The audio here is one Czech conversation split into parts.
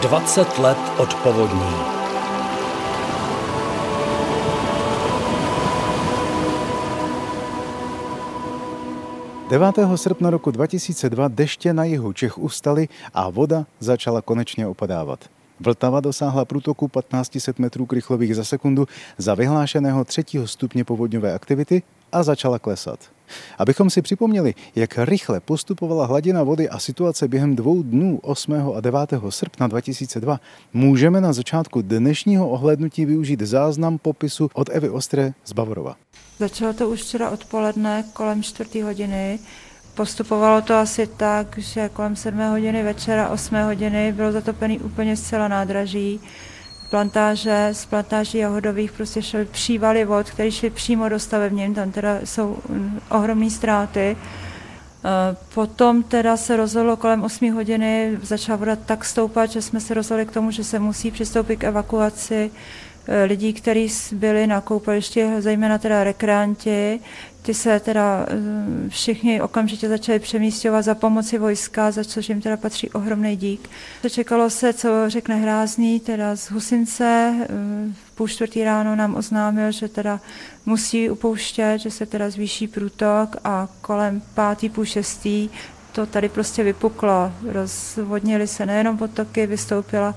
20 let od povodní. Devátého srpna roku 2002 deště na jihu Čech ustaly a voda začala konečně opadávat. Vltava dosáhla průtoku 1500 metrů krychlových za sekundu za vyhlášeného třetího stupně povodňové aktivity a začala klesat. Abychom si připomněli, jak rychle postupovala hladina vody a situace během dvou dnů 8. a 9. srpna 2002, můžeme na začátku dnešního ohlednutí využít záznam popisu od Evy Ostré z Bavorova. Začalo to už včera odpoledne kolem 4. hodiny. Postupovalo to asi tak, že kolem 7 hodiny večera, 8 hodiny bylo zatopený úplně zcela nádraží plantáže, z plantáží jahodových prostě šly přívaly vod, které šly přímo do stavebním, tam teda jsou mm, ohromné ztráty. E, potom teda se rozhodlo kolem 8 hodiny, začala voda tak stoupat, že jsme se rozhodli k tomu, že se musí přistoupit k evakuaci lidí, kteří byli na koupališti, zejména teda rekreanti, ty se teda eh, všichni okamžitě začali přemístěvat za pomoci vojska, za což jim teda patří ohromný dík. Čekalo se, co řekne Hrázný, teda z Husince, eh, v půl čtvrtý ráno nám oznámil, že teda musí upouštět, že se teda zvýší průtok a kolem pátý, půl šestý to tady prostě vypuklo. Rozvodnily se nejenom potoky, vystoupila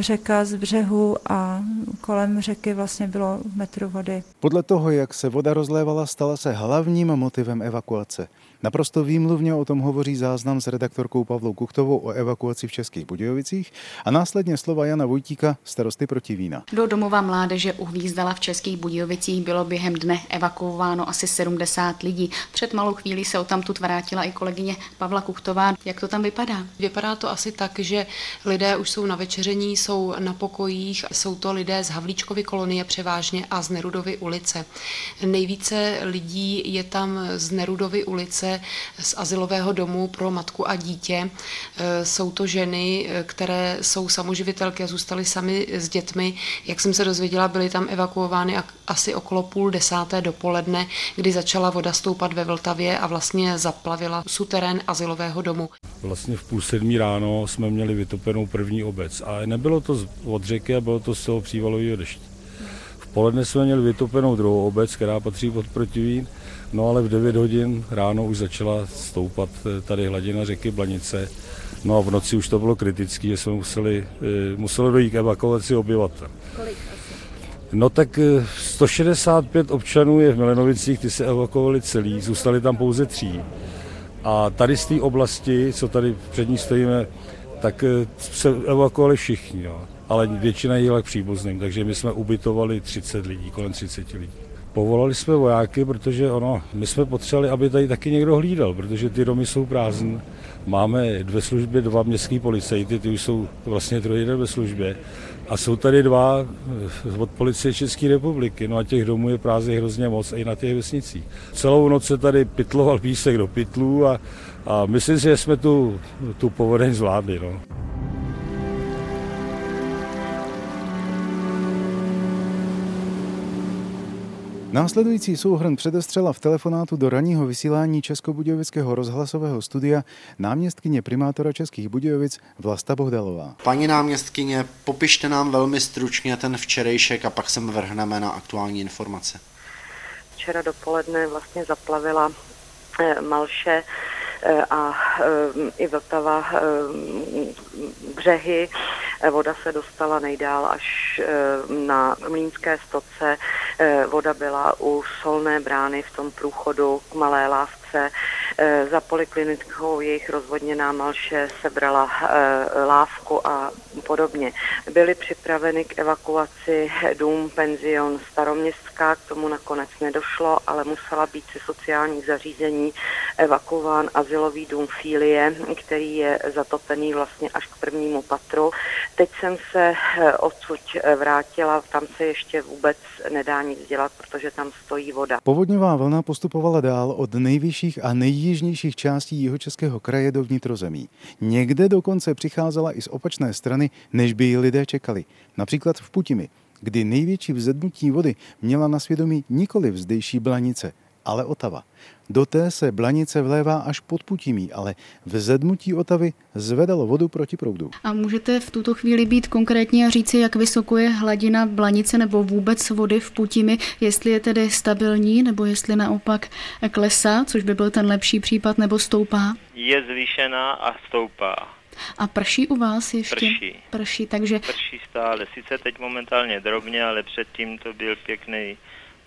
řeka z břehu a kolem řeky vlastně bylo metru vody. Podle toho, jak se voda rozlévala, stala se hlavním motivem evakuace. Naprosto výmluvně o tom hovoří záznam s redaktorkou Pavlou Kuchtovou o evakuaci v Českých Budějovicích a následně slova Jana Vojtíka, starosty proti vína. Do domova mládeže uhvízdala v Českých Budějovicích bylo během dne evakuováno asi 70 lidí. Před malou chvílí se o tam tu vrátila i kolegyně Pavla Kuchtová. Jak to tam vypadá? Vypadá to asi tak, že lidé už jsou na večeření, jsou na pokojích, jsou to lidé z Havlíčkovy kolonie převážně a z Nerudovy ulice. Nejvíce lidí je tam z Nerudovy ulice z asilového domu pro matku a dítě. E, jsou to ženy, e, které jsou samoživitelky a zůstaly sami s dětmi. Jak jsem se dozvěděla, byly tam evakuovány asi okolo půl desáté dopoledne, kdy začala voda stoupat ve Vltavě a vlastně zaplavila suterén asilového domu. Vlastně v půl sedmí ráno jsme měli vytopenou první obec a nebylo to od řeky a bylo to z toho přívalového deště. V poledne jsme měli vytopenou druhou obec, která patří pod protivín No ale v 9 hodin ráno už začala stoupat eh, tady hladina řeky Blanice. No a v noci už to bylo kritické, že jsme museli, eh, museli dojít k evakuaci obyvatel. Kolik? No tak 165 eh, občanů je v Milenovicích, ty se evakuovali celý, zůstali tam pouze tří. A tady z té oblasti, co tady před ní stojíme, tak se evakuovali všichni, jo. ale většina jela k příbuzným, takže my jsme ubytovali 30 lidí, kolem 30 lidí. Povolali jsme vojáky, protože ono, my jsme potřebovali, aby tady taky někdo hlídal, protože ty domy jsou prázdné. Máme dvě služby, dva městské policajty, ty už jsou vlastně den ve službě. A jsou tady dva eh, od policie České republiky. No a těch domů je prázdných hrozně moc i na těch vesnicích. Celou noc se tady pitloval písek do pytlů a, a myslím si, že jsme tu, tu povodeň zvládli. No. Následující souhrn předestřela v telefonátu do ranního vysílání Českobudějovického rozhlasového studia náměstkyně primátora Českých Budějovic Vlasta Bohdalová. Paní náměstkyně, popište nám velmi stručně ten včerejšek a pak se vrhneme na aktuální informace. Včera dopoledne vlastně zaplavila eh, Malše a eh, i Vltava břehy. Voda se dostala nejdál až na Mlínské stoce Eh, voda byla u solné brány v tom průchodu k Malé lávce. Eh, za poliklinikou jejich rozvodněná malše sebrala eh, lávku a podobně. Byly připraveny k evakuaci dům, penzion Staroměstská, k tomu nakonec nedošlo, ale musela být ze sociálních zařízení evakuován asilový dům Fílie, který je zatopený vlastně až k prvnímu patru. Teď jsem se odsud vrátila, tam se ještě vůbec nedá nic dělat, protože tam stojí voda. Povodňová vlna postupovala dál od nejvyšších a nejjižnějších částí jihočeského kraje do vnitrozemí. Někde dokonce přicházela i z opačné strany, než by ji lidé čekali. Například v Putimi, kdy největší vzednutí vody měla na svědomí nikoli vzdejší blanice, ale Otava. Do té se Blanice vlévá až pod Putimí, ale v zedmutí Otavy zvedalo vodu proti proudu. A můžete v tuto chvíli být konkrétní a říci, jak vysoko je hladina Blanice nebo vůbec vody v Putimi, jestli je tedy stabilní nebo jestli naopak klesá, což by byl ten lepší případ, nebo stoupá? Je zvýšená a stoupá. A prší u vás ještě? Prší. Prší, takže... Prší stále. Sice teď momentálně drobně, ale předtím to byl pěkný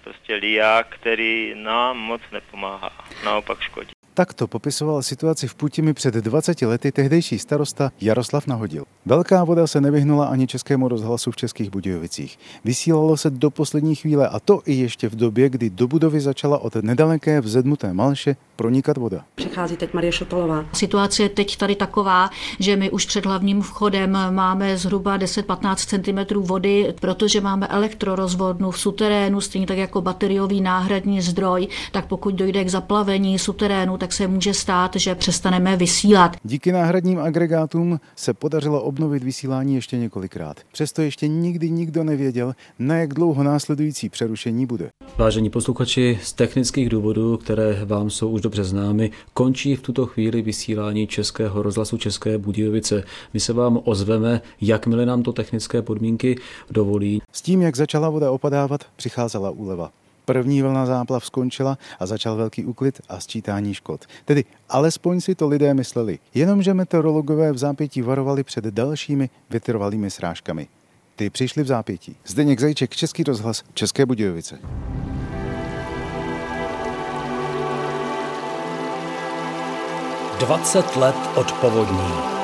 prostě liák, který nám moc nepomáhá, naopak škodí. Takto popisoval situaci v Putimi před 20 lety tehdejší starosta Jaroslav Nahodil. Velká voda se nevyhnula ani českému rozhlasu v Českých Budějovicích. Vysílalo se do poslední chvíle a to i ještě v době, kdy do budovy začala od nedaleké vzedmuté Malše pronikat voda. Přichází teď Marie Šotolová. Situace je teď tady taková, že my už před hlavním vchodem máme zhruba 10-15 cm vody, protože máme elektrorozvodnu v suterénu, stejně tak jako bateriový náhradní zdroj, tak pokud dojde k zaplavení suterénu, tak se může stát, že přestaneme vysílat. Díky náhradním agregátům se podařilo obnovit vysílání ještě několikrát. Přesto ještě nikdy nikdo nevěděl, na jak dlouho následující přerušení bude. Vážení posluchači, z technických důvodů, které vám jsou už dobře známy, končí v tuto chvíli vysílání Českého rozhlasu České Budějovice. My se vám ozveme, jakmile nám to technické podmínky dovolí. S tím, jak začala voda opadávat, přicházela úleva. První vlna záplav skončila a začal velký úklid a sčítání škod. Tedy alespoň si to lidé mysleli, jenomže meteorologové v zápětí varovali před dalšími vytrvalými srážkami. Ty přišly v zápětí. Zdeněk Zajček, Český rozhlas, České Budějovice. Dvacet let od povodní.